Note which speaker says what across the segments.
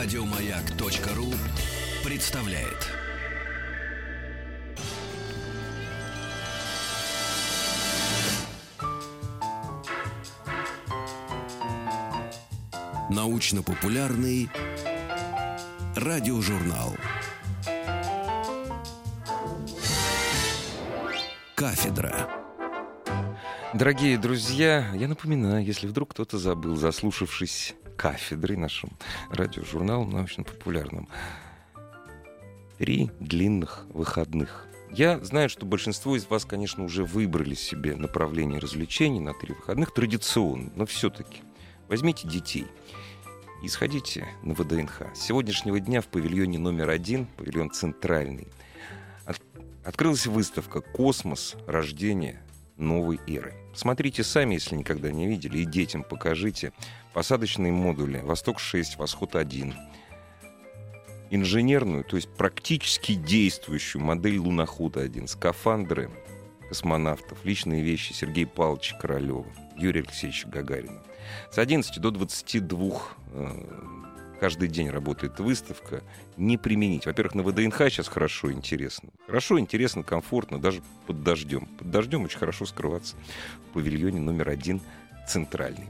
Speaker 1: Радиомаяк.ру представляет. Научно-популярный радиожурнал. Кафедра.
Speaker 2: Дорогие друзья, я напоминаю, если вдруг кто-то забыл, заслушавшись кафедрой нашим радиожурналом научно-популярным, три длинных выходных. Я знаю, что большинство из вас, конечно, уже выбрали себе направление развлечений на три выходных традиционно, но все-таки возьмите детей и сходите на ВДНХ. С сегодняшнего дня в павильоне номер один, павильон центральный, от, открылась выставка «Космос. Рождение новой эры». Смотрите сами, если никогда не видели, и детям покажите. Посадочные модули «Восток-6», «Восход-1», инженерную, то есть практически действующую модель лунохода-1, скафандры космонавтов, личные вещи Сергея Павловича Королева, Юрия Алексеевича Гагарина. С 11 до 22 э, каждый день работает выставка. Не применить. Во-первых, на ВДНХ сейчас хорошо, интересно. Хорошо, интересно, комфортно, даже под дождем. Под дождем очень хорошо скрываться в павильоне номер один центральный.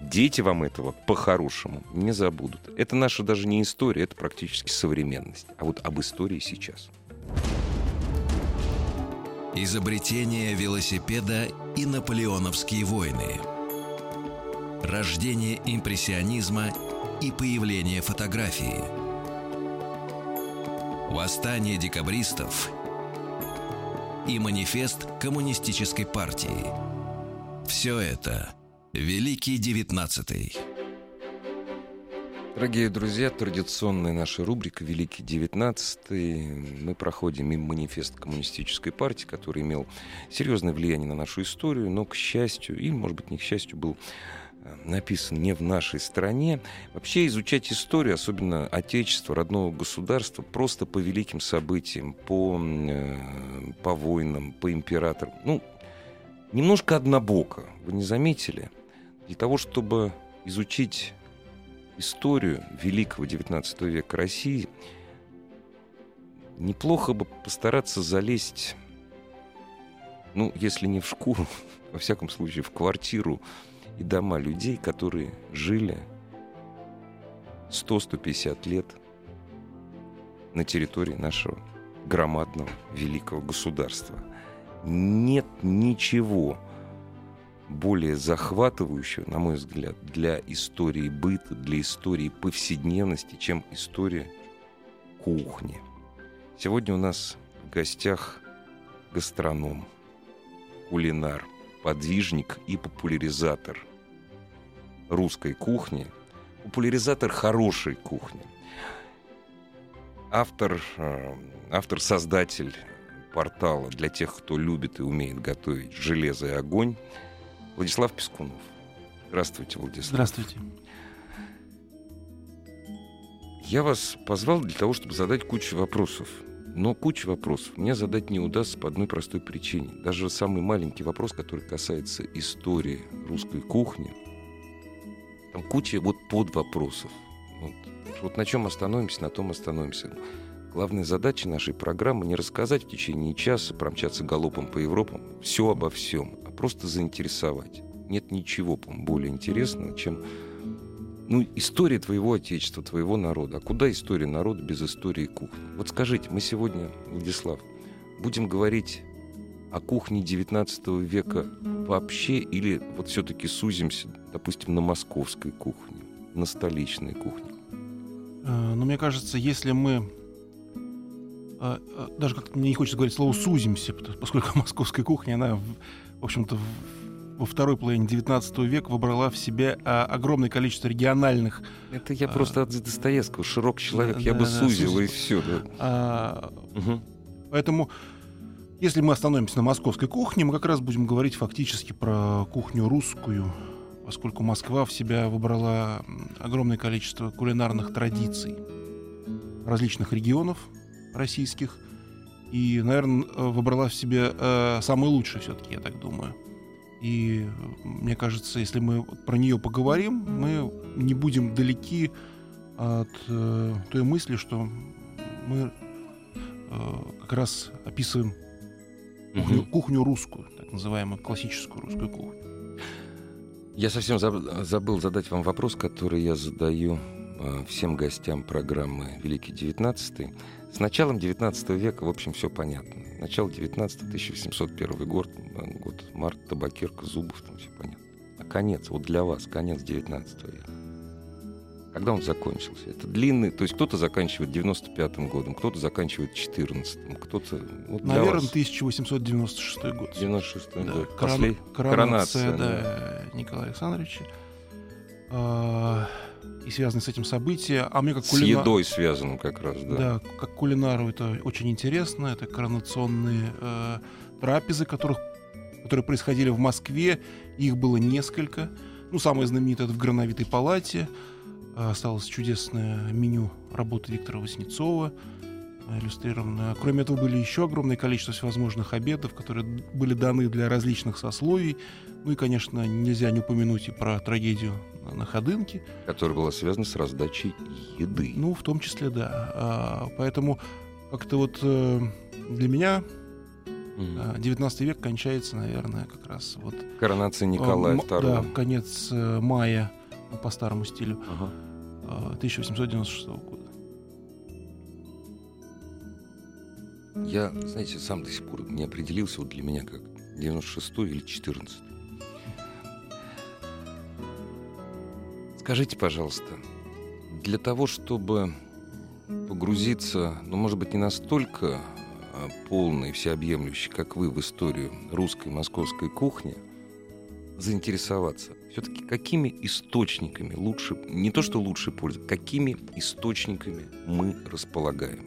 Speaker 2: Дети вам этого по-хорошему не забудут. Это наша даже не история, это практически современность. А вот об истории сейчас.
Speaker 1: Изобретение велосипеда и наполеоновские войны. Рождение импрессионизма и появление фотографии. Восстание декабристов и манифест коммунистической партии. Все это Великий девятнадцатый.
Speaker 2: Дорогие друзья, традиционная наша рубрика «Великий девятнадцатый». Мы проходим мимо манифест коммунистической партии, который имел серьезное влияние на нашу историю, но, к счастью, или, может быть, не к счастью, был написан не в нашей стране. Вообще изучать историю, особенно отечество, родного государства, просто по великим событиям, по, э, по войнам, по императорам, ну, немножко однобоко. Вы не заметили? Для того, чтобы изучить историю великого XIX века России, неплохо бы постараться залезть, ну, если не в шкуру, во всяком случае, в квартиру и дома людей, которые жили 100-150 лет на территории нашего громадного великого государства. Нет ничего более захватывающего, на мой взгляд, для истории быта, для истории повседневности, чем история кухни. Сегодня у нас в гостях гастроном, кулинар, подвижник и популяризатор русской кухни, популяризатор хорошей кухни, автор, э, автор-создатель портала для тех, кто любит и умеет готовить «Железо и огонь», Владислав Пескунов. Здравствуйте, Владислав.
Speaker 3: Здравствуйте.
Speaker 2: Я вас позвал для того, чтобы задать кучу вопросов. Но кучу вопросов мне задать не удастся по одной простой причине. Даже самый маленький вопрос, который касается истории русской кухни, там куча вот под вопросов. Вот, вот на чем остановимся, на том остановимся. Главная задача нашей программы не рассказать в течение часа, промчаться галопом по Европам, все обо всем, просто заинтересовать. Нет ничего, более интересного, чем ну, история твоего отечества, твоего народа. А куда история народа без истории кухни? Вот скажите, мы сегодня, Владислав, будем говорить о кухне XIX века вообще или вот все-таки сузимся, допустим, на московской кухне, на столичной кухне?
Speaker 3: Э, ну, мне кажется, если мы э, э, даже как-то мне не хочется говорить слово «сузимся», поскольку московская кухня, она в общем-то, во второй половине XIX века выбрала в себе а, огромное количество региональных...
Speaker 2: Это я а, просто от Достоевского, широк человек, да, я бы да, сузил, сузил, и все. Да.
Speaker 3: А, угу. Поэтому, если мы остановимся на московской кухне, мы как раз будем говорить фактически про кухню русскую, поскольку Москва в себя выбрала огромное количество кулинарных традиций различных регионов российских, и, наверное, выбрала в себе э, самый лучший все-таки, я так думаю. И мне кажется, если мы про нее поговорим, мы не будем далеки от э, той мысли, что мы э, как раз описываем кухню,
Speaker 2: Мгм.
Speaker 3: кухню русскую, так называемую классическую русскую кухню.
Speaker 2: Я совсем заб- забыл задать вам вопрос, который я задаю э, всем гостям программы «Великий девятнадцатый». С началом 19 века, в общем, все понятно. Начало 19 1801 год, э, год март, табакерка, зубов, там все понятно. А конец, вот для вас, конец 19 века. Когда он закончился? Это длинный, то есть кто-то заканчивает 95-м годом, кто-то заканчивает 14-м, кто-то... Вот
Speaker 3: Наверное,
Speaker 2: вас.
Speaker 3: 1896 год.
Speaker 2: 96-й
Speaker 3: Да,
Speaker 2: год.
Speaker 3: корон-
Speaker 2: После-
Speaker 3: коронация,
Speaker 2: коронация,
Speaker 3: да, Николая Александровича. А, и связаны с этим события. А мне как
Speaker 2: С
Speaker 3: кулина-
Speaker 2: едой связанным как раз, да.
Speaker 3: Да, как кулинару это очень интересно. Это коронационные э, трапезы, которых, которые происходили в Москве. Их было несколько. Ну, самое знаменитое это в Грановитой палате. А, Осталось чудесное меню работы Виктора Васнецова, э, иллюстрированное. Кроме этого, были еще огромное количество всевозможных обедов, которые были даны для различных сословий. Ну и, конечно, нельзя не упомянуть и про трагедию на- на Ходынке.
Speaker 2: которая была связана с раздачей еды.
Speaker 3: Ну, в том числе, да. А, поэтому как-то вот э, для меня А, 19 век кончается, наверное, как раз вот...
Speaker 2: Коронация
Speaker 3: а,
Speaker 2: Николая II.
Speaker 3: Да, конец э, мая ну, по старому стилю
Speaker 2: Ага.
Speaker 3: а, 1896 года.
Speaker 2: Я, знаете, сам до сих пор не определился вот для меня как 96 или 14 Скажите, пожалуйста, для того, чтобы погрузиться, ну, может быть, не настолько а, полный, всеобъемлющий, как вы, в историю русской московской кухни, заинтересоваться, все-таки какими источниками лучше, не то что лучше пользоваться, какими источниками мы располагаем?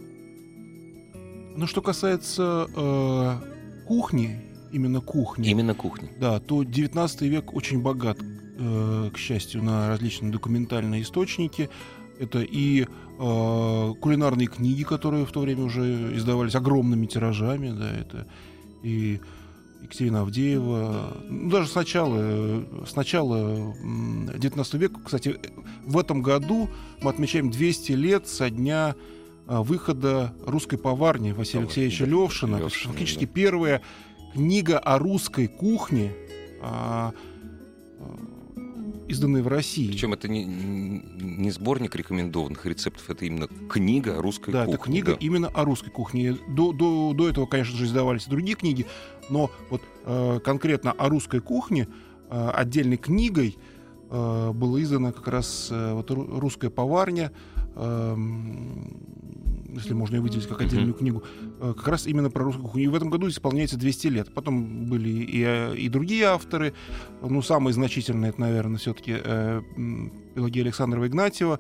Speaker 3: Ну, что касается э, кухни, именно кухни,
Speaker 2: Именно кухни.
Speaker 3: да, то 19 век очень богат, э, к счастью, на различные документальные источники. Это и э, кулинарные книги, которые в то время уже издавались огромными тиражами, да, это и Екатерина Авдеева. Ну, даже сначала, э, с начала м, 19 века, кстати, в этом году мы отмечаем 200 лет со дня а, выхода русской поварни Василия Алексеевича
Speaker 2: да,
Speaker 3: Левшина.
Speaker 2: Левшина,
Speaker 3: фактически
Speaker 2: да.
Speaker 3: первая книга о русской кухне, изданная в России.
Speaker 2: Причем это не, не сборник рекомендованных рецептов, это именно книга о русской
Speaker 3: Да,
Speaker 2: кухне.
Speaker 3: это книга
Speaker 2: да.
Speaker 3: именно о русской кухне. До, до, до этого, конечно же, издавались другие книги, но вот э, конкретно о русской кухне э, отдельной книгой э, была издана как раз э, вот ру- русская поварня, эм, если можно ее выделить как отдельную
Speaker 2: Мгм.
Speaker 3: книгу, э, как раз именно про русскую кухню. И в этом году исполняется 200 лет. Потом были и, э, и другие авторы. Ну, самые значительные, это, наверное, все-таки э, Пелагея Александрова Игнатьева.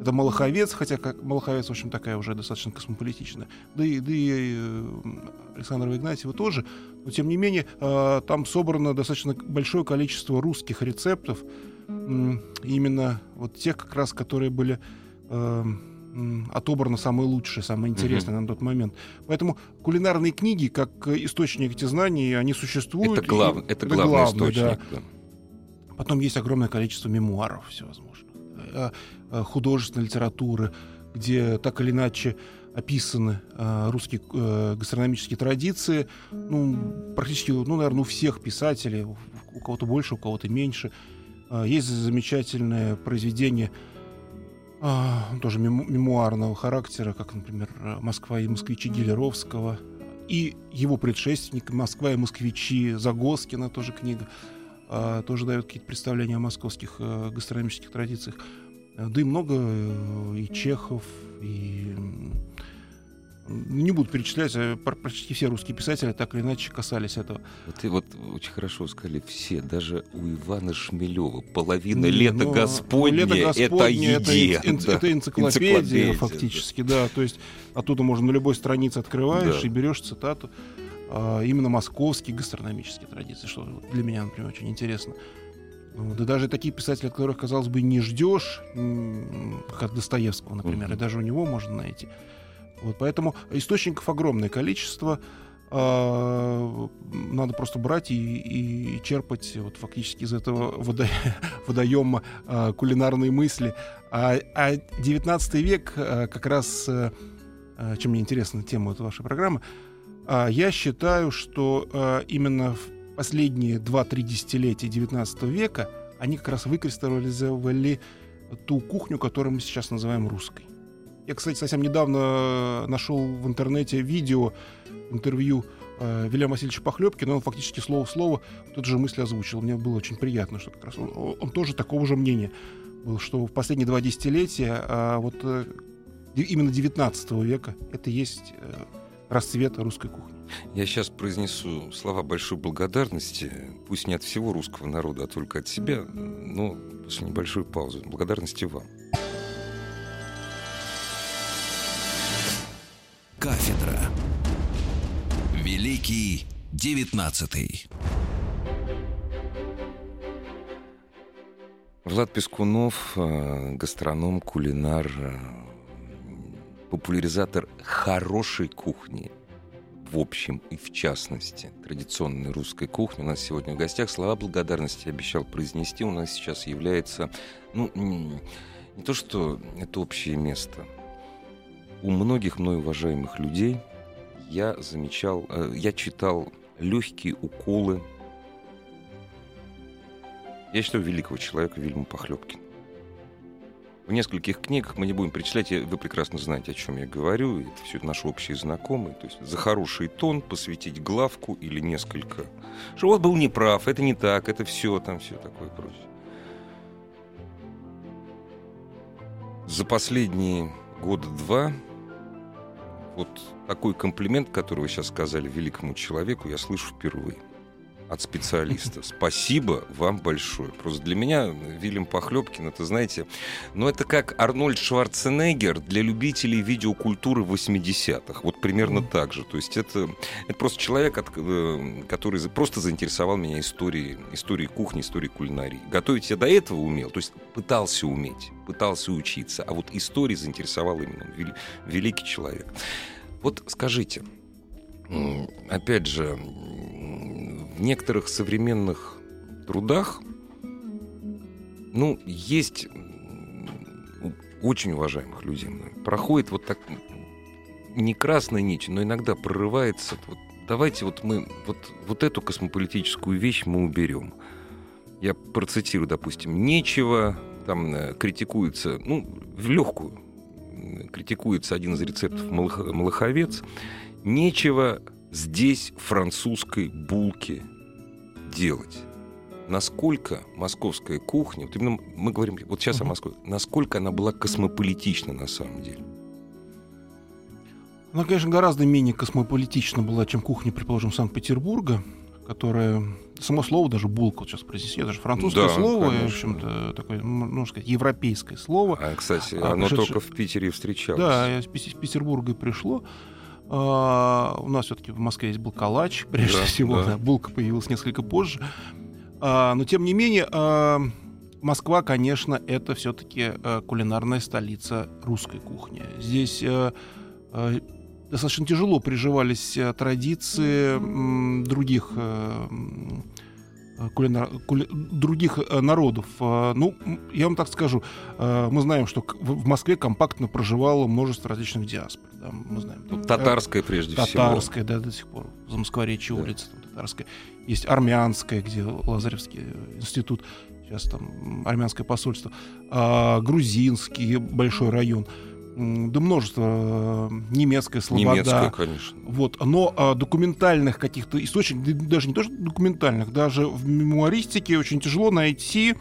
Speaker 3: Это Малаховец, хотя как Малаховец, в общем, такая уже достаточно космополитичная. Да и, да и э, Александрова Игнатьева тоже. Но, тем не менее, э, там собрано достаточно большое количество русских рецептов. Именно вот тех, как раз, которые были э, м, отобраны самые лучшие, самые интересные на тот момент. Поэтому кулинарные книги, как э, источник этих знаний, они существуют.
Speaker 2: Это,
Speaker 3: и
Speaker 2: глав, это главный
Speaker 3: главное, да.
Speaker 2: источник. да.
Speaker 3: Потом есть огромное количество мемуаров всевозможных, э, э, художественной литературы, где так или иначе описаны э, русские э, гастрономические традиции. Ну, практически, ну, наверное, у всех писателей, у, у кого-то больше, у кого-то меньше. Э, есть замечательное произведение тоже мему- мемуарного характера, как, например, «Москва и москвичи» Гелеровского, и его предшественник «Москва и москвичи» Загоскина, тоже книга а, тоже дает какие-то представления о московских э, гастрономических традициях. Да и много э, и Чехов, и... Не буду перечислять, э, почти все русские писатели так или иначе касались этого.
Speaker 2: Вот, и вот очень хорошо сказали все, даже у Ивана Шмелева половина
Speaker 3: Не,
Speaker 2: лета
Speaker 3: но-
Speaker 2: Господня
Speaker 3: «Лето
Speaker 2: это
Speaker 3: Господне» это
Speaker 2: еде.
Speaker 3: энц- энц-
Speaker 2: да.
Speaker 3: Это энциклопедия,
Speaker 2: Энциклопедия,
Speaker 3: фактически, да. То есть оттуда можно на любой странице открываешь
Speaker 2: Да.
Speaker 3: и берешь цитату. а, именно московские гастрономические традиции, что для меня, например, очень интересно. Ну, Да даже такие писатели, от которых, казалось бы, не ждешь, как Достоевского, например,
Speaker 2: Мгм.
Speaker 3: и даже у него можно найти. Вот поэтому источников огромное количество. э, надо просто брать и, и черпать вот фактически из этого водо, водоема э, кулинарные мысли. А, а 19 век э, как раз, чем мне интересна тема этой вашей программы, я считаю, что именно в последние 2-3 десятилетия 19 века они как раз выкристаллизовали ту кухню, которую мы сейчас называем русской. Я, кстати, совсем недавно нашел в интернете видео, интервью э, Вильяма Васильевича Похлебкина, он фактически слово в слово тот же мысль озвучил. Мне было очень приятно, что как раз он, он тоже такого же мнения был, что в последние два десятилетия а вот э, именно 19 века это есть э, расцвет русской кухни.
Speaker 2: Я сейчас произнесу слова большой благодарности, пусть не от всего русского народа, а только от себя, но после небольшой паузы. Благодарности вам.
Speaker 1: Кафедра. Великий девятнадцатый.
Speaker 2: Влад Пескунов, э, гастроном, кулинар, э, популяризатор хорошей кухни, в общем и в частности, традиционной русской кухни. У нас сегодня в гостях слова благодарности обещал произнести. У нас сейчас является, ну, не то что это общее место – у многих мной уважаемых людей я замечал, э, я читал легкие уколы. Я считаю великого человека Вильма Похлебкина. В нескольких книгах мы не будем перечислять, вы прекрасно знаете, о чем я говорю, это все наши общие знакомые. То есть за хороший тон посвятить главку или несколько. Что вот был неправ, это не так, это все, там все такое прочее. За последние года два вот такой комплимент, который вы сейчас сказали великому человеку, я слышу впервые от специалиста. Спасибо вам большое. Просто для меня Вильям Похлебкин, это, знаете, ну это как Арнольд Шварценеггер для любителей видеокультуры 80-х. Вот примерно mm. так же. То есть это, это просто человек, э, который просто заинтересовал меня историей, историей кухни, историей кулинарии. Готовить я до этого умел, то есть пытался уметь, пытался учиться, а вот истории заинтересовал именно великий человек. Вот скажите, опять же, в некоторых современных трудах, ну, есть очень уважаемых людей проходит вот так не красная нить, но иногда прорывается. Вот, давайте вот мы вот, вот эту космополитическую вещь мы уберем. Я процитирую, допустим, нечего, там э, критикуется, ну, в легкую, критикуется один из рецептов малаховец, нечего здесь французской булки делать? Насколько московская кухня, вот именно мы говорим вот сейчас о Москве, насколько она была космополитична на самом деле?
Speaker 3: Она, конечно, гораздо менее космополитична была, чем кухня, предположим, Санкт-Петербурга, которая само слово даже булка вот сейчас произнеси, даже французское да, слово, конечно. в общем-то такое, можно сказать, европейское слово.
Speaker 2: А, кстати, а, оно пришедшее... только в Питере встречалось.
Speaker 3: Да, из Петербурга пришло. А, у нас все-таки в Москве есть был калач, прежде да, всего, да. Да, булка появилась несколько позже. А, но тем не менее, а, Москва, конечно, это все-таки а, кулинарная столица русской кухни. Здесь а, а, достаточно тяжело приживались традиции м, других Э, кулинар, кули, других э, народов. Э, ну, я вам так скажу, мы знаем, что в Москве компактно проживало множество различных диаспор. Да, мы знаем.
Speaker 2: Ну, татарская прежде
Speaker 3: татарская, всего. Татарская, да, до сих пор. За Москворечье да. улица там, татарская. Есть армянская, где Лазаревский институт, сейчас там армянское посольство. А, грузинский большой район да множество э, немецкая слобода. Немецкая,
Speaker 2: конечно.
Speaker 3: Вот, но а, документальных каких-то источников, даже не то что документальных, даже в мемуаристике очень тяжело найти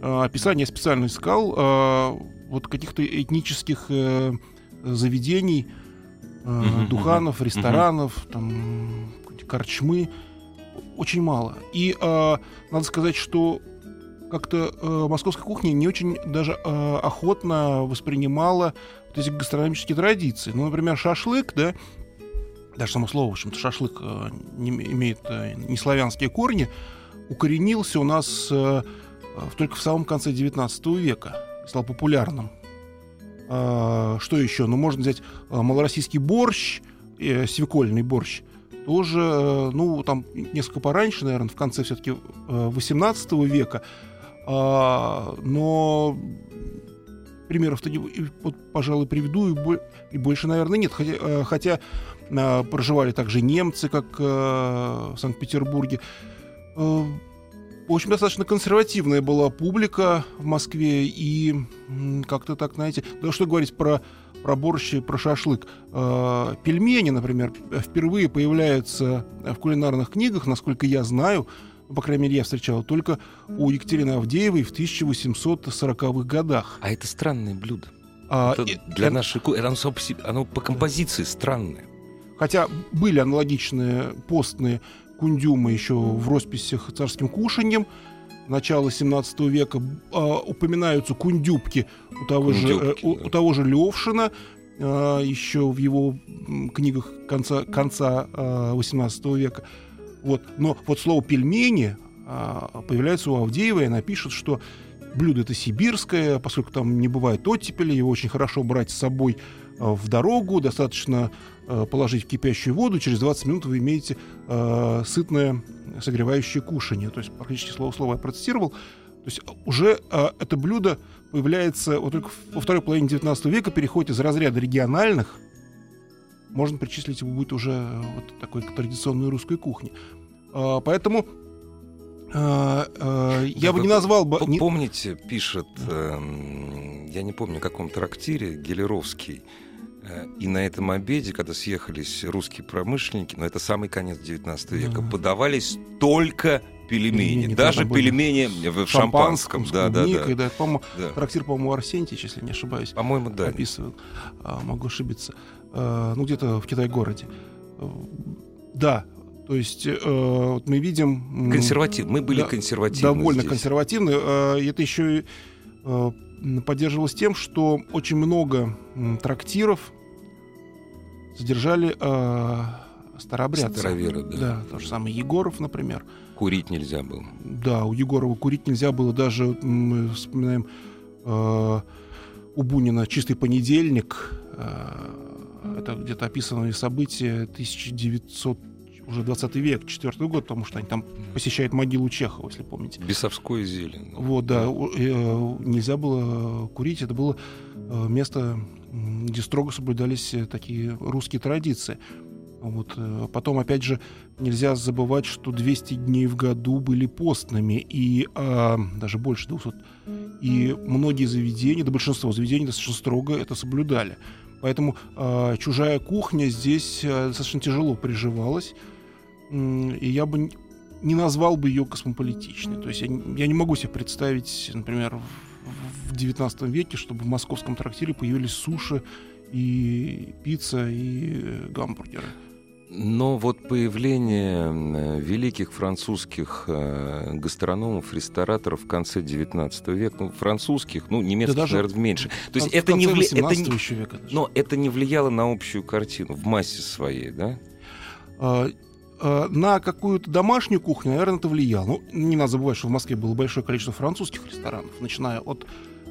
Speaker 3: а, описание, я специально искал, а, вот каких-то этнических а, заведений, а, uh-huh, духанов, uh-huh. ресторанов, uh-huh. там, корчмы, очень мало. И а, надо сказать, что как-то э, московская кухня не очень даже э, охотно воспринимала вот эти гастрономические традиции. Ну, например, шашлык, да, даже само слово, в общем-то, шашлык э, не, имеет э, не славянские корни, укоренился у нас э, только в самом конце XIX века, стал популярным. Э, что еще? Ну, можно взять э, малороссийский борщ, э, свекольный борщ, тоже, э, ну, там несколько пораньше, наверное, в конце все-таки 18 века, а, но примеров-то, вот, пожалуй, приведу, и, больше, наверное, нет. Хотя, хотя проживали также немцы, как в Санкт-Петербурге. В общем, достаточно консервативная была публика в Москве, и как-то так, знаете, да что говорить про, про борщ и про шашлык. Э, пельмени, например, впервые появляются в кулинарных книгах, насколько я знаю, ну, по крайней мере, я встречал только у Екатерины Авдеевой в 1840-х годах.
Speaker 2: А это странное блюдо. А, это для это... нашей оно, оно по композиции странное.
Speaker 3: Хотя были аналогичные постные кундюма еще в росписях царским кушаньем начала 17 века э, упоминаются кундюбки у того, кундюбки, же, э, у, да. у того же Левшина, э, еще в его книгах конца, конца э, 18 века. Вот. Но вот слово «пельмени» э, появляется у Авдеева, и она пишет, что блюдо это сибирское, поскольку там не бывает оттепели, его очень хорошо брать с собой э, в дорогу, достаточно Э, положить в кипящую воду, через 20 минут вы имеете сытное согревающее кушание. То есть практически слово слово я процитировал. То есть уже это блюдо появляется вот только во второй половине 19 века, переходит из разряда региональных, можно причислить его будет уже э, вот такой к традиционной русской кухне. Э, поэтому э, э, я да, бы не назвал бы...
Speaker 2: Помните, пишет, э, я не помню, в каком трактире, Гелеровский, и на этом обеде, когда съехались русские промышленники, но это самый конец 19 века, да. подавались только пельмени, пельмени даже пельмени в шампанском.
Speaker 3: Да, да, да. да. По-моему, да. Трактир, по-моему, Арсентьевич, если не ошибаюсь.
Speaker 2: По-моему, да.
Speaker 3: Описывал. А, могу ошибиться. А, ну, где-то в Китай-городе. Э, да, то есть э, вот мы видим...
Speaker 2: Консерватив. Мы были да, консервативны
Speaker 3: Довольно здесь. консервативны. Э, это еще и э, поддерживалось тем, что очень много трактиров содержали э, старообрядцы.
Speaker 2: Староверы, да.
Speaker 3: Да, то же самое Егоров, например.
Speaker 2: Курить нельзя было.
Speaker 3: Да, у Егорова курить нельзя было. Даже мы вспоминаем э, у Бунина «Чистый понедельник». Э, это где-то описанные события 1900 уже 20 век, четвертый год, потому что они там посещают могилу Чехова, если помните.
Speaker 2: Бесовской зелень.
Speaker 3: Вот, да. Э, нельзя было курить. Это было э, место, где строго соблюдались э, такие русские традиции. Вот. Потом, опять же, нельзя забывать, что 200 дней в году были постными, и а, даже больше 200. И многие заведения, да большинство заведений достаточно строго это соблюдали. Поэтому э, чужая кухня здесь э, достаточно тяжело приживалась и я бы не назвал бы ее космополитичной. То есть я, я не могу себе представить, например, в, 19 веке, чтобы в московском трактире появились суши и пицца и гамбургеры.
Speaker 2: Но вот появление великих французских э, гастрономов, рестораторов в конце 19 века, ну, французских, ну, немецких, да даже наверное, меньше. То есть это не, вли... это, века но это не влияло на общую картину в массе своей, да?
Speaker 3: А, Э, на какую-то домашнюю кухню, наверное, это влияло. Ну, не надо забывать, что в Москве было большое количество французских ресторанов, начиная от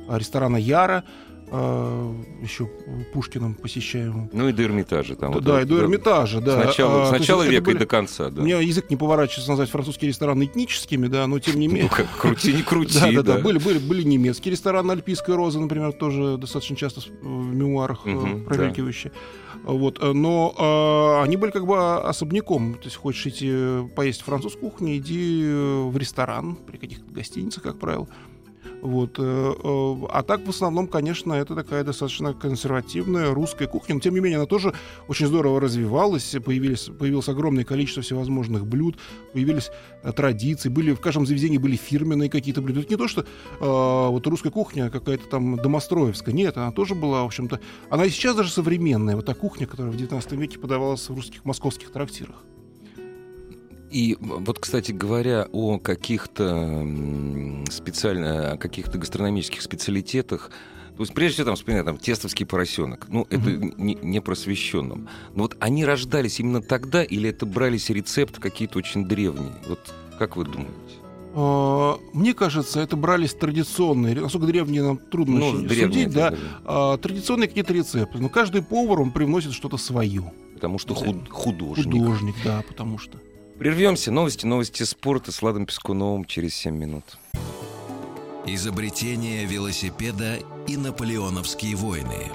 Speaker 3: э, ресторана Яра, э, еще Пушкиным посещаем.
Speaker 2: Ну и до Эрмитажа. Там,
Speaker 3: да, вот, да, и до Эрмитажа, да.
Speaker 2: С начала, а, с начала века были, и до конца, да.
Speaker 3: У меня язык не поворачивается назвать французские рестораны этническими, да, но тем не менее... Ну, как,
Speaker 2: крути, не крути,
Speaker 3: да. Да, да, Были, были, были немецкие рестораны «Альпийская роза», например, тоже достаточно часто в мемуарах угу, промелькивающие. Да. Вот, э, но э, они были как бы особняком. То есть хочешь идти поесть французскую кухню, иди в ресторан при каких-то гостиницах, как правило. Вот. Э, э, а так, в основном, конечно, это такая достаточно консервативная русская кухня. Но, тем не менее, она тоже очень здорово развивалась. Появились, появилось огромное количество всевозможных блюд, появились э, традиции. Были, в каждом заведении были фирменные какие-то блюда. Это не то, что э, вот русская кухня какая-то там домостроевская. Нет, она тоже была, в общем-то... Она и сейчас даже современная. Вот та кухня, которая в 19 веке подавалась в русских московских трактирах.
Speaker 2: И вот, кстати говоря, о каких-то специально, о каких-то гастрономических специалитетах, то есть, прежде всего, там, вспоминаю, там, тестовский поросенок. Ну, это mm-hmm. не, не просвещенным. Но вот они рождались именно тогда, или это брались рецепты какие-то очень древние? Вот как вы думаете?
Speaker 3: А, мне кажется, это брались традиционные, насколько древние нам трудно ну, судить, да, а, традиционные какие-то рецепты. Но каждый повар, он привносит что-то свое.
Speaker 2: потому что худ, художник.
Speaker 3: Художник, да, потому что.
Speaker 2: Прервемся. Новости, новости спорта с Ладом Пескуновым через 7 минут.
Speaker 1: Изобретение велосипеда и наполеоновские войны.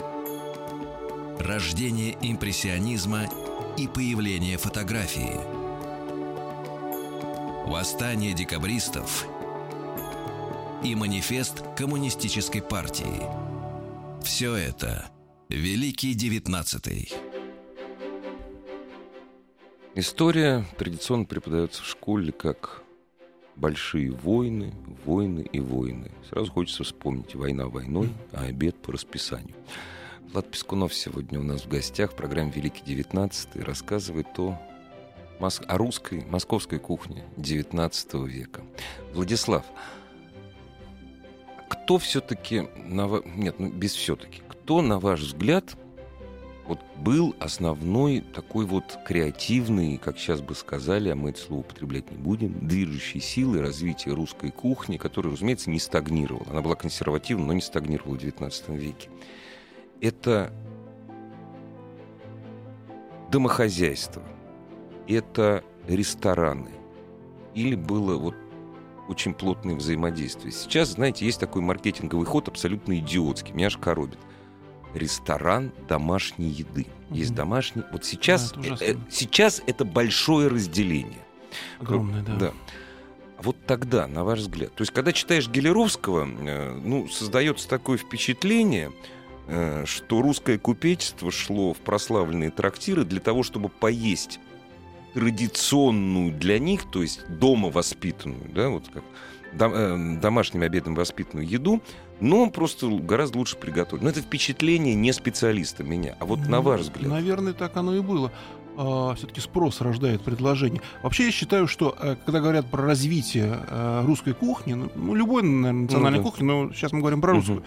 Speaker 1: Рождение импрессионизма и появление фотографии. Восстание декабристов и манифест коммунистической партии. Все это Великий девятнадцатый.
Speaker 2: История традиционно преподается в школе как большие войны, войны и войны. Сразу хочется вспомнить «Война войной, а обед по расписанию». Влад Пескунов сегодня у нас в гостях в программе «Великий девятнадцатый» рассказывает о, о русской, московской кухне XIX века. Владислав, кто все-таки... На... Нет, ну без все-таки. Кто, на ваш взгляд, вот был основной такой вот креативный, как сейчас бы сказали, а мы это слово употреблять не будем, движущей силой развития русской кухни, которая, разумеется, не стагнировала. Она была консервативна, но не стагнировала в XIX веке. Это домохозяйство, это рестораны, или было вот очень плотное взаимодействие. Сейчас, знаете, есть такой маркетинговый ход абсолютно идиотский, меня аж коробит – ресторан домашней еды. Угу. Есть домашний. Вот сейчас, да, это э, э, сейчас это большое разделение.
Speaker 3: Огромное, да.
Speaker 2: да. Вот тогда, на ваш взгляд, то есть, когда читаешь Гелеровского, э, ну, создается такое впечатление, э, что русское купечество шло в прославленные трактиры для того, чтобы поесть традиционную для них, то есть дома воспитанную, да, вот как дом, э, домашним обедом воспитанную еду, но он просто гораздо лучше приготовлен. Но это впечатление не специалиста меня. А вот ну, на ваш взгляд.
Speaker 3: Наверное, так оно и было. А, все-таки спрос рождает предложение. Вообще я считаю, что э, когда говорят про развитие э, русской кухни, ну, ну любой наверное, национальной ну, да. кухни, но сейчас мы говорим про русскую, угу.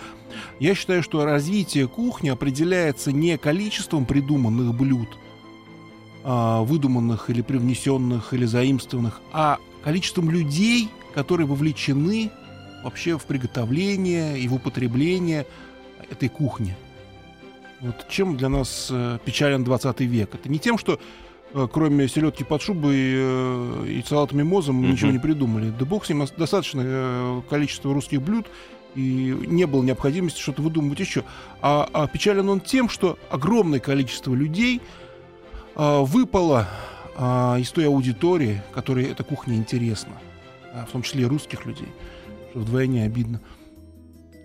Speaker 3: я считаю, что развитие кухни определяется не количеством придуманных блюд, а, выдуманных или привнесенных или заимствованных, а количеством людей, которые вовлечены вообще в приготовление и в употребление этой кухни. Вот чем для нас э, печален 20 век? Это не тем, что э, кроме селедки под шубой э, и салата мимоза мы ничего не придумали. Да бог с ним, достаточное количество русских блюд, и не было необходимости что-то выдумывать еще. А, а печален он тем, что огромное количество людей а, выпало а, из той аудитории, которой эта кухня интересна, а, в том числе и русских людей вдвойне обидно.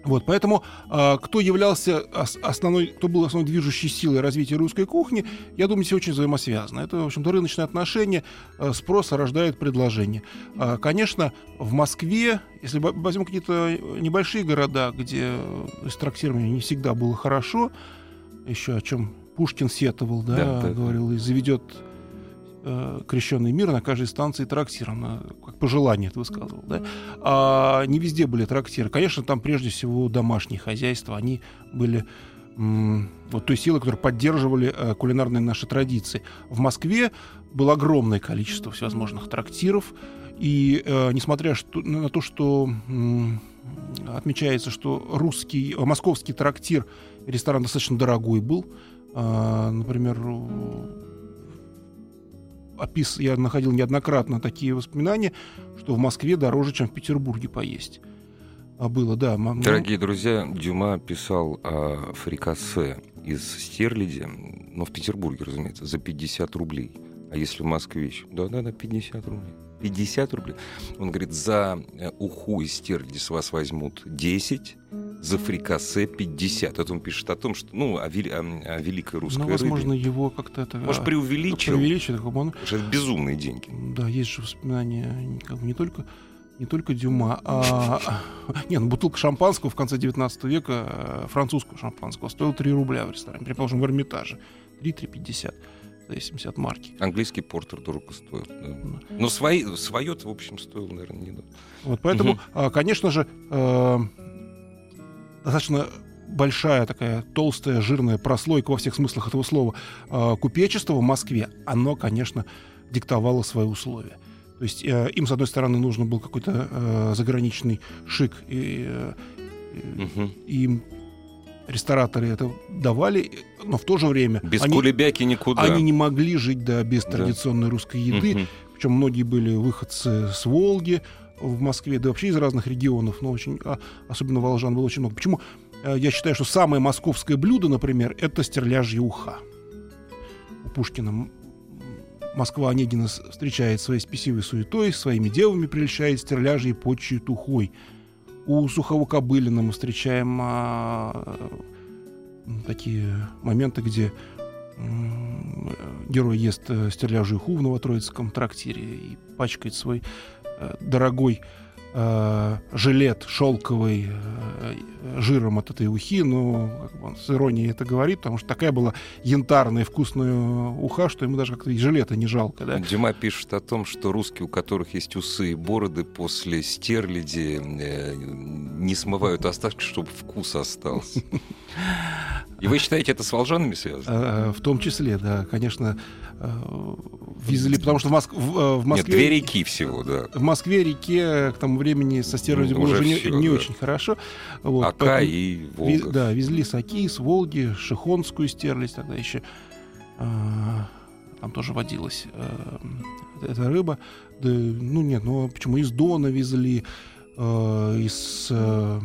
Speaker 3: Вот, поэтому э, кто являлся основной, кто был основной движущей силой развития русской кухни, я думаю, все очень взаимосвязано. Это, в общем-то, рыночные отношения, э, спрос рождает предложение. Э, конечно, в Москве, если возьмем какие-то небольшие города, где с трактированием не всегда было хорошо, еще о чем Пушкин сетовал, да, да, да говорил, и заведет э, крещенный мир на каждой станции трактиром, на, как пожелание это высказывал. Да? А не везде были трактиры. Конечно, там прежде всего домашние хозяйства, они были вот той силы, которые поддерживали э, кулинарные наши традиции. В Москве было огромное количество всевозможных трактиров, и э, несмотря что, на то, что э, отмечается, что русский, московский трактир, ресторан достаточно дорогой был, э, например, опис, я находил неоднократно такие воспоминания, что в Москве дороже, чем в Петербурге поесть. А было, да.
Speaker 2: Дорогие друзья, Дюма писал о фрикасе из стерляди, но в Петербурге, разумеется, за 50 рублей. А если в Москве еще? Да-да-да, 50 рублей. 50 рублей. Он говорит, за э, уху из стерляди с вас возьмут 10, за фрикасе 50. Это он пишет о том, что, ну, о, вели, о, о великой русской ну,
Speaker 3: возможно,
Speaker 2: рыбе.
Speaker 3: его как-то это...
Speaker 2: Может, а, преувеличил.
Speaker 3: Преувеличил. Он...
Speaker 2: это безумные деньги.
Speaker 3: Да, есть же воспоминания как бы, не только не только Дюма, а... Нет, ну, бутылка шампанского в конце 19 века, э, французского шампанского, стоила 3 рубля в ресторане, предположим, в Эрмитаже. 3-3,50 зависимости от марки.
Speaker 2: Английский портер дорого стоит. Да. Но свои, свое в общем, стоило, наверное, не.
Speaker 3: Вот поэтому, угу. конечно же, э, достаточно большая такая толстая, жирная прослойка во всех смыслах этого слова э, купечества в Москве, оно, конечно, диктовало свои условия. То есть э, им, с одной стороны, нужен был какой-то э, заграничный шик, и, э, угу. и им рестораторы это давали, но в то же время...
Speaker 2: Без
Speaker 3: они,
Speaker 2: кулебяки никуда.
Speaker 3: Они не могли жить да, без традиционной
Speaker 2: да.
Speaker 3: русской еды. Угу. Причем многие были выходцы с Волги в Москве, да вообще из разных регионов, но очень, а, особенно волжан было очень много. Почему? Э, я считаю, что самое московское блюдо, например, это стерляжье уха. У Пушкина Москва Онегина встречает своей спесивой суетой, своими девами прельщает стерляжье и почует ухой. У Сухого Кобылина мы встречаем а, такие моменты, где герой ест э, стерляжью уху в Новотроицком трактире и пачкает свой э, дорогой э, жилет шелковый э, жиром от этой ухи, ну, как бы он с иронией это говорит, потому что такая была янтарная вкусная уха, что ему даже как-то и жилета не жалко. Да?
Speaker 2: Дима пишет о том, что русские, у которых есть усы и бороды, после стерляди э, не смывают остатки, чтобы вкус остался. И вы считаете, это с волжанами связано?
Speaker 3: А, в том числе, да, конечно, э, везли, потому что в, Моск... в Москве...
Speaker 2: Нет, две реки всего, да.
Speaker 3: В Москве-реке к тому времени со стероидом уже не, все, не да. очень хорошо.
Speaker 2: Вот, Ака поэтому... и Волга.
Speaker 3: Да, везли с Аки, с Волги, Шихонскую стерлись тогда еще. А, там тоже водилась а, эта рыба. Да, ну нет, ну почему из Дона везли, а, из а,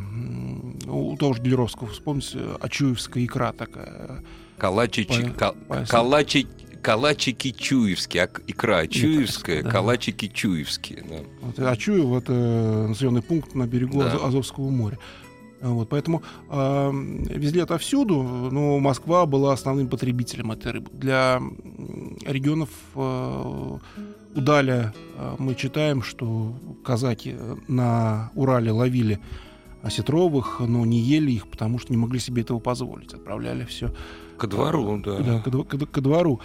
Speaker 3: у того же Делеровского, вспомните, Ачуевская икра такая.
Speaker 2: Калачи, по, калачи калачики чуевские, а икра чуевская, да. калачики чуевские. Да.
Speaker 3: Вот, Ачуев — это населенный пункт на берегу да. Азовского моря. Вот, поэтому э, везли отовсюду, но Москва была основным потребителем этой рыбы. Для регионов э, Удаля э, мы читаем, что казаки на Урале ловили осетровых, но не ели их, потому что не могли себе этого позволить. Отправляли все
Speaker 2: ко двору, да.
Speaker 3: Да, ко, ко, ко двору.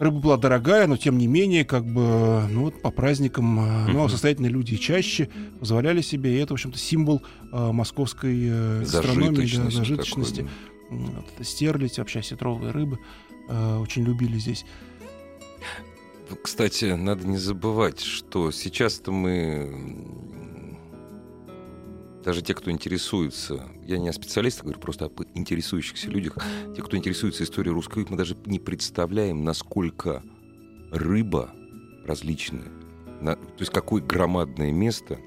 Speaker 3: Рыба была дорогая, но тем не менее, как бы, ну вот по праздникам, uh-huh. ну, состоятельные люди чаще позволяли себе, и это, в общем-то, символ э, московской э, гастрономии, да, зажиточности. Такой, да. Вот, это стерлядь, вообще осетровые рыбы э, очень любили здесь.
Speaker 2: Кстати, надо не забывать, что сейчас-то мы даже те, кто интересуется, я не о специалистах говорю, просто об интересующихся людях, те, кто интересуется историей русской мы даже не представляем, насколько рыба различная, на, то есть какое громадное место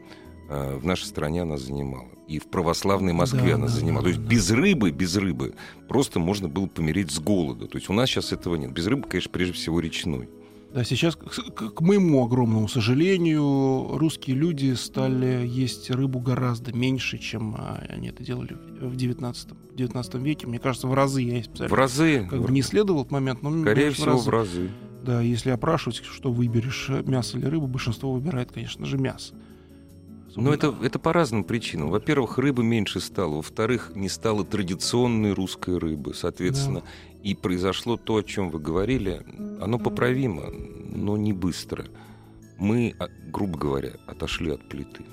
Speaker 2: э, в нашей стране она занимала. И в православной Москве да, она да, занимала. Да, то есть да. без рыбы, без рыбы просто можно было помереть с голода. То есть у нас сейчас этого нет. Без рыбы, конечно, прежде всего речной.
Speaker 3: Да, сейчас, к, к моему огромному сожалению, русские люди стали есть рыбу гораздо меньше, чем а, они это делали в 19, в 19 веке. Мне кажется, в разы. Я
Speaker 2: в разы.
Speaker 3: Как бы не исследовал этот момент, но...
Speaker 2: Скорее всего, в разы. в разы.
Speaker 3: Да, если опрашивать, что выберешь, мясо или рыбу, большинство выбирает, конечно же, мясо.
Speaker 2: Ну, это, это по разным причинам. Во-первых, рыбы меньше стало. Во-вторых, не стало традиционной русской рыбы. Соответственно, да. И произошло то, о чем вы говорили. Оно поправимо, но не быстро. Мы, а, грубо говоря, отошли от плиты.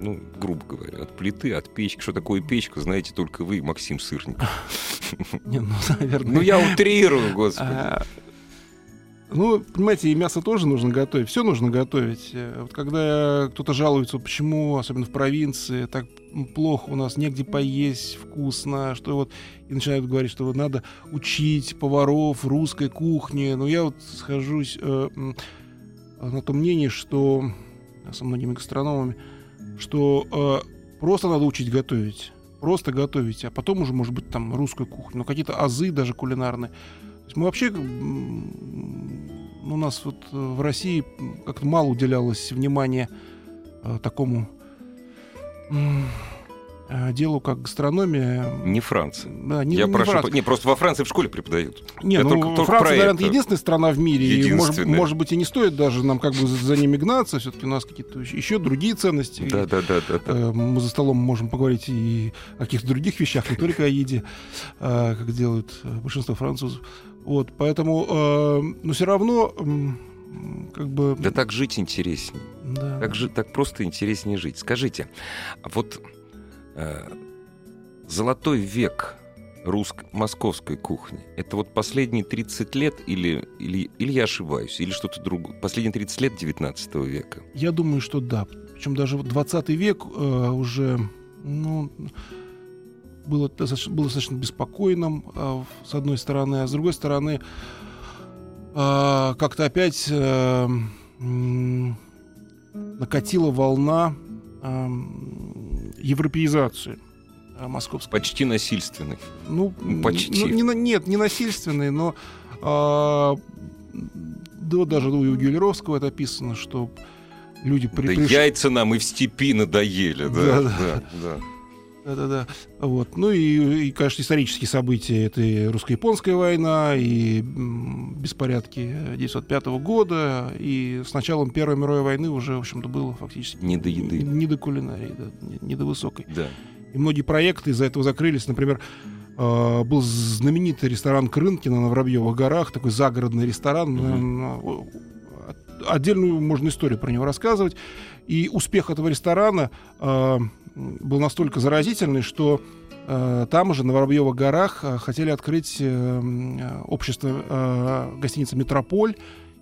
Speaker 2: Ну, грубо говоря, от плиты, от печки. Что такое печка, знаете только вы, Максим Сырник.
Speaker 3: Не, ну, наверное...
Speaker 2: Ну, я утрирую, господи.
Speaker 3: Ну, понимаете, и мясо тоже нужно готовить, все нужно готовить. Э, вот когда кто-то жалуется, почему, особенно в провинции, так плохо у нас, негде поесть вкусно, что вот, и начинают говорить, что вот надо учить поваров русской кухни. Но я вот схожусь э, на том мнении, что со многими гастрономами, что э, просто надо учить готовить. Просто готовить, а потом уже, может быть, там русскую кухню, но какие-то азы даже кулинарные мы вообще у нас вот э, в России как-то мало уделялось внимания э, такому э, делу, как гастрономия.
Speaker 2: Не Франция. Да, не, Я не прошу, Франция. не, просто во Франции в школе преподают.
Speaker 3: Не, Я ну, только, только Франция, наверное, единственная страна в мире. И, может, может быть, и не стоит даже нам как бы за ними гнаться. Все-таки у нас какие-то еще другие ценности.
Speaker 2: Да, да, да, да, да.
Speaker 3: Мы за столом можем поговорить и о каких-то других вещах, не только о еде, как делают большинство французов. Вот, поэтому, э, но все равно, э, как бы...
Speaker 2: Да так жить интереснее. Да. Так, жить, так просто интереснее жить. Скажите, вот э, золотой век русско московской кухни, это вот последние 30 лет или, или, или я ошибаюсь, или что-то другое? Последние 30 лет 19 века?
Speaker 3: Я думаю, что да. Причем даже 20 век э, уже, ну было достаточно, было достаточно беспокойным, э, с одной стороны, а с другой стороны, э, как-то опять э, накатила волна э, европеизации московской.
Speaker 2: Почти насильственный.
Speaker 3: Ну, почти. Ну, не, нет, не насильственный, но э, да, даже у Гюлеровского это описано, что люди
Speaker 2: при, да приш... яйца нам и в степи надоели, да, да, да. да.
Speaker 3: Да-да-да. Вот. Ну и, и, конечно, исторические события. Это и русско-японская война, и беспорядки 1905 года, и с началом Первой мировой войны уже, в общем-то, было фактически...
Speaker 2: Не до еды.
Speaker 3: Не, до кулинарии, да, не, не до высокой.
Speaker 2: Да.
Speaker 3: И многие проекты из-за этого закрылись. Например, э, был знаменитый ресторан Крынкина на Воробьевых горах, такой загородный ресторан. Mm-hmm. Отдельную можно историю про него рассказывать. И успех этого ресторана э, был настолько заразительный, что э, там же, на Воробьевых горах, э, хотели открыть э, общество э, гостиницы «Метрополь»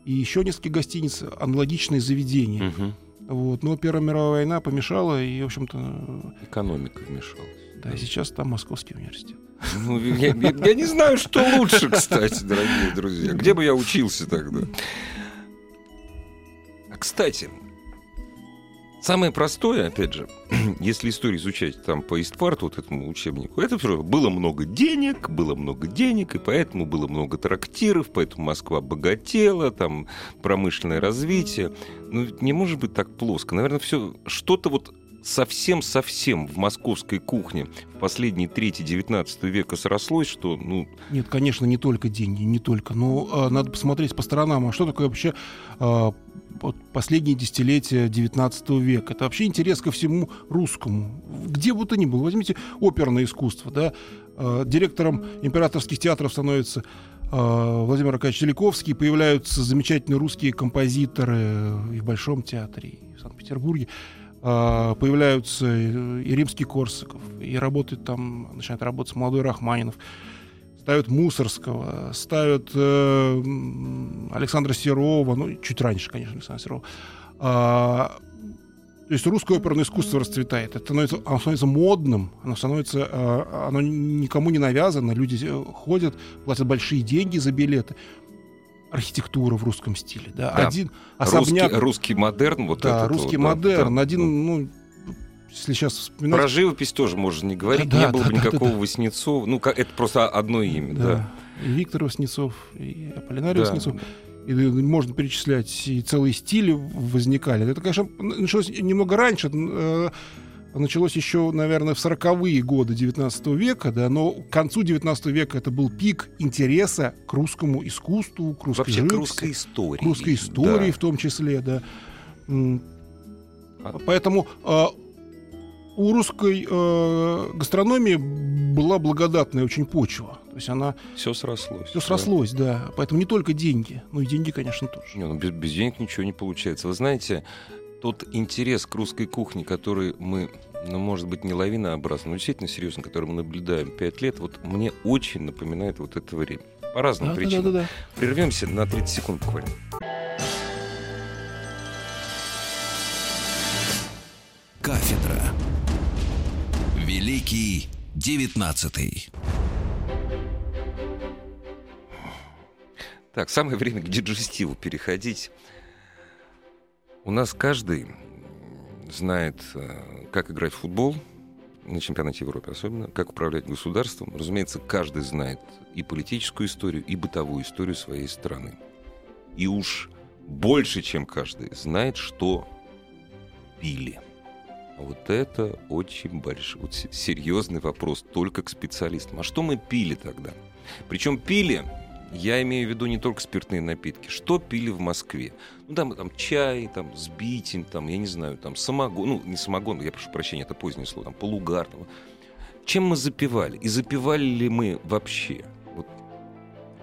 Speaker 3: и еще несколько гостиниц, аналогичные заведения.
Speaker 2: Угу.
Speaker 3: Вот. Но Первая мировая война помешала, и, в общем-то...
Speaker 2: Экономика вмешалась.
Speaker 3: Да, и сейчас там Московский университет.
Speaker 2: Ну, я, я, я не знаю, что лучше, кстати, дорогие друзья. Где бы я учился тогда? А, кстати, Самое простое, опять же, если историю изучать там по Истфарту, вот этому учебнику, это все было много денег, было много денег, и поэтому было много трактиров, поэтому Москва богатела, там промышленное развитие. Ну, не может быть так плоско. Наверное, все что-то вот совсем-совсем в московской кухне в последние трети 19 века срослось, что, ну...
Speaker 3: Нет, конечно, не только деньги, не только. Но а, надо посмотреть по сторонам. А что такое вообще а, вот последние десятилетия 19 века? Это вообще интерес ко всему русскому. Где бы то ни было. Возьмите оперное искусство, да. А, директором императорских театров становится а, Владимир Аркадьевич Телековский, появляются замечательные русские композиторы и в Большом театре, и в Санкт-Петербурге. А, появляются и Римский Корсаков, и работает там, начинает работать молодой Рахманинов, ставят Мусорского, ставят э, Александра Серова, ну, чуть раньше, конечно, Александра Серова. А, то есть русское оперное искусство расцветает. Это становится, оно становится модным, оно становится, э, оно никому не навязано, люди э, ходят, платят большие деньги за билеты архитектура в русском стиле. Да?
Speaker 2: Да. Один особняк... Русский, русский модерн. Вот
Speaker 3: да, русский вот, модерн. Да, Один, ну, если сейчас вспоминать...
Speaker 2: Про живопись тоже можно не говорить. Да, не было да, бы да, никакого да, да. Васнецова. Ну, это просто одно имя. Да. да.
Speaker 3: И Виктор Васнецов, и Аполлинарий да. Васнецов. И можно перечислять, и целые стили возникали. Это, конечно, началось немного раньше. Началось еще, наверное, в 40-е годы 19 века, да, но к концу 19 века это был пик интереса к русскому искусству, к русской
Speaker 2: Вообще,
Speaker 3: живописи,
Speaker 2: к русской истории.
Speaker 3: К русской истории да. в том числе, да. А Поэтому э, у русской э, гастрономии была благодатная очень почва. То есть она...
Speaker 2: Все срослось.
Speaker 3: Все срослось, да. да. Поэтому не только деньги, но и деньги, конечно, тоже.
Speaker 2: Не, ну без, без денег ничего не получается. Вы знаете, тот интерес к русской кухне, который мы, ну, может быть, не лавинообразно, но действительно серьезно, который мы наблюдаем пять лет, вот мне очень напоминает вот это время. По разным да, причинам. Да, да, да. Прервемся на 30 секунд буквально.
Speaker 1: Кафедра. Великий девятнадцатый.
Speaker 2: Так, самое время к диджестиву переходить. У нас каждый знает, э, как играть в футбол, на чемпионате Европы особенно, как управлять государством. Разумеется, каждый знает и политическую историю, и бытовую историю своей страны. И уж больше, чем каждый, знает, что пили. Вот это очень большой, вот серьезный вопрос только к специалистам. А что мы пили тогда? Причем пили я имею в виду не только спиртные напитки. Что пили в Москве? Ну, там, там чай, там, сбитень, там, я не знаю, там, самогон. Ну, не самогон, я прошу прощения, это позднее слово, там, полугар. Там. Чем мы запивали? И запивали ли мы вообще? Вот.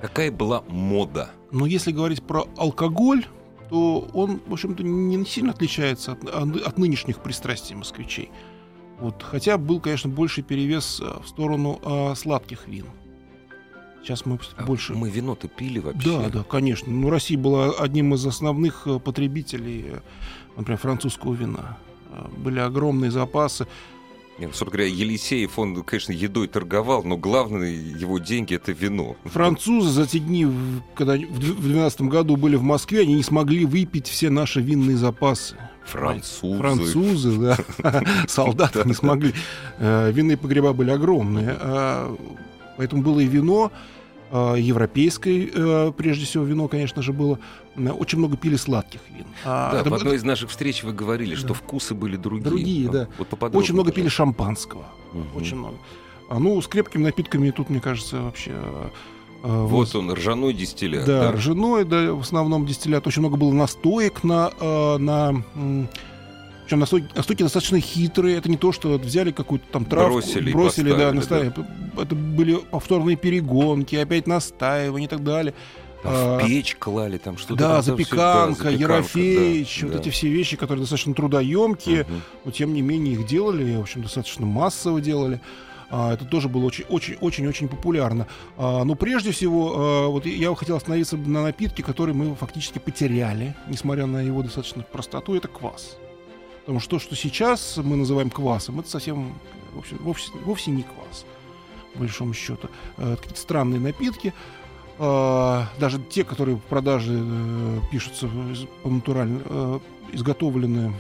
Speaker 2: Какая была мода?
Speaker 3: Ну, если говорить про алкоголь, то он, в общем-то, не сильно отличается от, от нынешних пристрастий москвичей. Вот, хотя был, конечно, больший перевес э, в сторону э, сладких вин. Сейчас мы а больше...
Speaker 2: Мы вино-то пили вообще?
Speaker 3: Да, да, конечно. Ну, Россия была одним из основных э, потребителей, э, например, французского вина. Э, были огромные запасы.
Speaker 2: Нет, собственно говоря, Елисеев, он, конечно, едой торговал, но главное его деньги — это вино.
Speaker 3: Французы за те дни, когда в 2012 году были в Москве, они не смогли выпить все наши винные запасы.
Speaker 2: Французы.
Speaker 3: Французы, да. Солдаты не смогли. Винные погреба были огромные. Поэтому было и вино, а, европейское, э, прежде всего, вино, конечно же, было. Очень много пили сладких вин.
Speaker 2: А, да, это, в одной из наших встреч вы говорили, да. что вкусы были другие.
Speaker 3: Другие, да. Вот очень много пили шампанского. Угу. Очень много. А, ну, с крепкими напитками тут, мне кажется, вообще...
Speaker 2: А, вот он, ржаной дистиллят.
Speaker 3: Да, да, ржаной, да, в основном дистиллят. Очень много было настоек на, на причем настойки, настойки достаточно хитрые. Это не то, что вот взяли какую-то там травку, бросили, бросили да, настаивали. Да. Это были повторные перегонки, опять настаивание и так далее.
Speaker 2: Там а, в печь клали там что-то.
Speaker 3: Да, там запеканка, да, ерофеич, да, вот да. эти все вещи, которые достаточно трудоемкие, угу. но тем не менее их делали, в общем, достаточно массово делали. А, это тоже было очень, очень, очень, очень популярно. А, но прежде всего, а, вот я хотел остановиться на напитке, который мы фактически потеряли, несмотря на его достаточно простоту, это квас. Потому что то, что сейчас мы называем квасом, это совсем в общем, вовсе, вовсе не квас, по большому счету. Это какие-то странные напитки. А, даже те, которые в продаже э, пишутся по натурально, э, изготовлены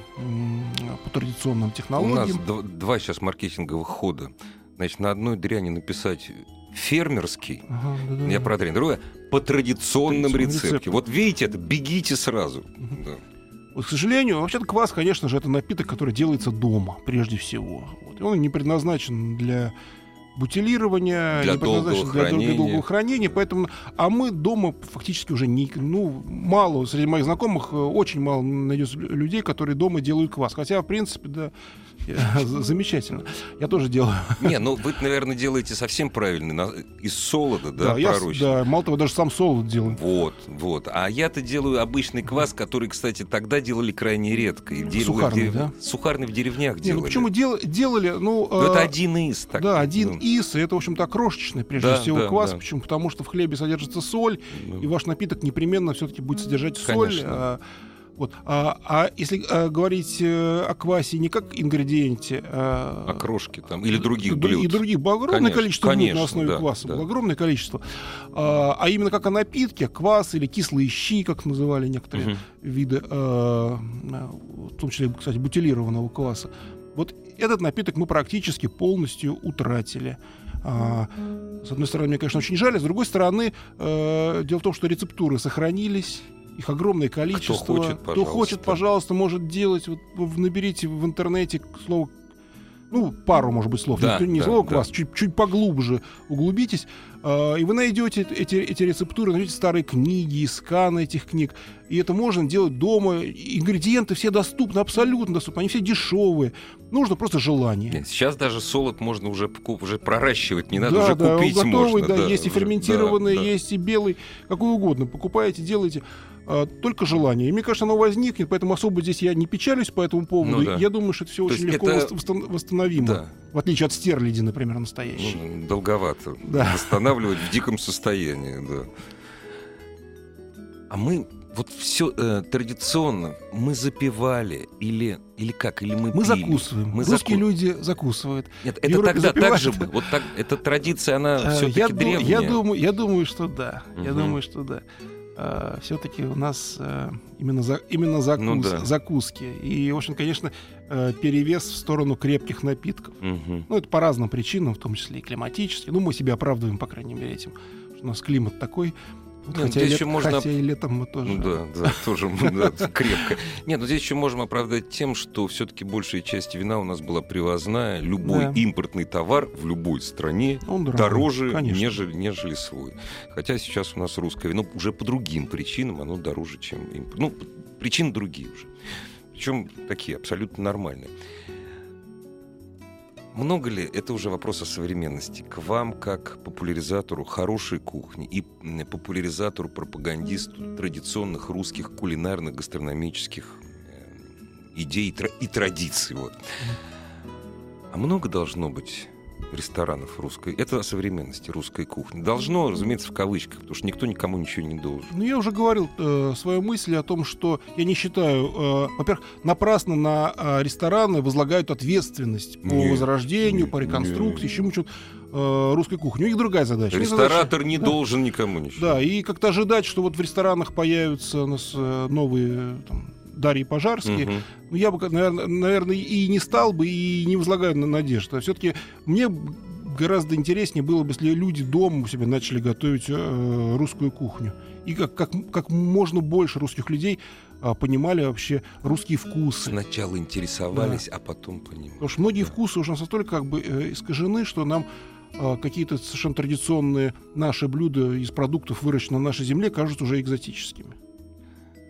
Speaker 3: по традиционным технологиям.
Speaker 2: У нас два сейчас маркетинговых хода. Значит, на одной дряни написать фермерский, ага, да, да, я про другое, по традиционным рецепте. рецептам. Вот видите, это бегите сразу. Угу. Да.
Speaker 3: Вот, к сожалению, вообще-то квас, конечно же, это напиток, который делается дома, прежде всего. Вот. И он не предназначен для бутилирования,
Speaker 2: для не предназначен для, для долгого
Speaker 3: хранения. Поэтому, а мы дома фактически уже не, ну, мало, среди моих знакомых э, очень мало найдется людей, которые дома делают квас. Хотя, в принципе, да, Замечательно. Я тоже делаю.
Speaker 2: Не, ну вы, наверное, делаете совсем правильно. Из солода, да,
Speaker 3: да, я, да, мало того, даже сам солод делаю.
Speaker 2: Вот, вот. А я-то делаю обычный квас, который, кстати, тогда делали крайне редко. И
Speaker 3: сухарный, дерев... да?
Speaker 2: Сухарный в деревнях
Speaker 3: Не,
Speaker 2: делали.
Speaker 3: Ну почему дел... делали? Ну,
Speaker 2: ну, это один из. Так,
Speaker 3: да, один ну. из. И это, в общем-то, крошечный, прежде да, всего, да, квас. Да. Почему? Потому что в хлебе содержится соль, да. и ваш напиток непременно все-таки будет содержать соль. Конечно. А, вот. А, а если а, говорить э, о квасе не как ингредиенте...
Speaker 2: А, о крошке там или других блюд.
Speaker 3: И других. Огромное конечно, количество конечно, блюд на основе да, кваса. Да. Огромное количество. А, а именно как о напитке, квас или кислые щи, как называли некоторые угу. виды, а, в том числе, кстати, бутилированного кваса. Вот этот напиток мы практически полностью утратили. А, с одной стороны, мне, конечно, очень жаль, а с другой стороны, дело в том, что рецептуры сохранились, их огромное количество.
Speaker 2: Кто хочет, пожалуйста,
Speaker 3: Кто хочет, пожалуйста может делать. Вот, наберите в интернете слово ну, пару, может быть, слов, да, не, не да, слово квас, да. чуть, чуть поглубже углубитесь, э, и вы найдете эти, эти рецептуры, найдете старые книги, сканы этих книг, и это можно делать дома. Ингредиенты все доступны, абсолютно доступны, они все дешевые. Нужно просто желание. Нет,
Speaker 2: сейчас даже солод можно уже, уже проращивать, не надо да, уже да, купить
Speaker 3: готовый,
Speaker 2: можно.
Speaker 3: Да, да, есть и ферментированный, да, да. есть и белый, какой угодно. Покупаете, делаете. А, только желание. И мне кажется, оно возникнет, поэтому особо здесь я не печалюсь по этому поводу. Ну, да. Я думаю, что это все То очень легко это... восстановимо. Да. В отличие от стерляди, например, настоящей.
Speaker 2: Ну, долговато. Да. Восстанавливать в диком состоянии, да. А мы вот все э, традиционно мы запивали или или как или мы
Speaker 3: мы пили? закусываем мы русские заку... люди закусывают
Speaker 2: нет это тогда запивают. так же было вот так эта традиция она э, все-таки я древняя
Speaker 3: я думаю я думаю что да угу. я думаю что да э, все-таки у нас э, именно, за, именно закус, ну, да. закуски. И, в общем, конечно, э, перевес в сторону крепких напитков. Угу. Ну, это по разным причинам, в том числе и климатическим. Ну, мы себя оправдываем, по крайней мере, этим. у нас климат такой
Speaker 2: вот, хотя, здесь лет, еще можно...
Speaker 3: хотя и летом мы тоже.
Speaker 2: Ну, да, да, тоже крепко. Нет, но здесь еще можем оправдать тем, что все-таки большая часть вина у нас была привозная. Любой импортный товар в любой стране дороже, нежели, нежели свой. Хотя сейчас у нас русское вино уже по другим причинам оно дороже, чем импорт. Ну, причины другие уже. Причем такие абсолютно нормальные. Много ли, это уже вопрос о современности, к вам как популяризатору хорошей кухни и популяризатору, пропагандисту традиционных русских кулинарных, гастрономических э, идей и традиций. Вот. А много должно быть ресторанов русской. Это о современности русской кухни. Должно, разумеется, в кавычках, потому что никто никому ничего не должен.
Speaker 3: Ну, я уже говорил э, свою мысль о том, что я не считаю, э, во-первых, напрасно на э, рестораны возлагают ответственность по
Speaker 2: Нет,
Speaker 3: возрождению,
Speaker 2: нет,
Speaker 3: по реконструкции,
Speaker 2: нет.
Speaker 3: чему чему э, русской кухни. У них другая задача.
Speaker 2: Ресторатор
Speaker 3: задача-
Speaker 2: не
Speaker 3: да.
Speaker 2: должен никому ничего.
Speaker 3: Да, и как-то ожидать, что вот в ресторанах появятся у нас э, новые там, Дарьи Пожарские,
Speaker 2: Мгм.
Speaker 3: ну, я бы, наверное, и не стал бы, и не возлагаю на надежд. А все-таки мне гораздо интереснее было бы, если люди дома у себя начали готовить э, русскую кухню. И как, как, как можно больше русских людей а, понимали вообще русские вкусы.
Speaker 2: Сначала интересовались, а потом понимали.
Speaker 3: Потому что многие вкусы уже настолько как бы э, искажены, что нам а, какие-то совершенно традиционные наши блюда из продуктов, выращенных на нашей земле, кажутся уже экзотическими.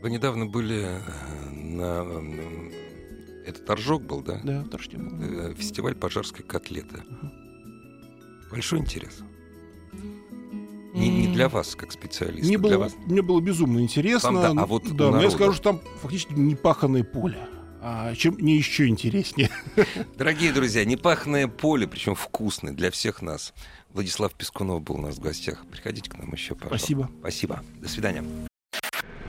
Speaker 2: Вы недавно были э, на... м, Это торжок был, да?
Speaker 3: Да, Торжке был.
Speaker 2: Э, Фестиваль пожарской котлеты. Большой интерес. Не, не для вас, как специалиста,
Speaker 3: Мне
Speaker 2: для
Speaker 3: было,
Speaker 2: вас.
Speaker 3: мне было безумно интересно.
Speaker 2: Там, да, а вот
Speaker 3: да, но я скажу, что там фактически непаханное поле. А чем мне еще интереснее.
Speaker 2: Дорогие друзья, непахное поле, причем вкусное для всех нас. Владислав Пескунов был у нас в гостях. Приходите к нам еще, пожалуйста.
Speaker 3: Спасибо.
Speaker 2: Спасибо. До свидания.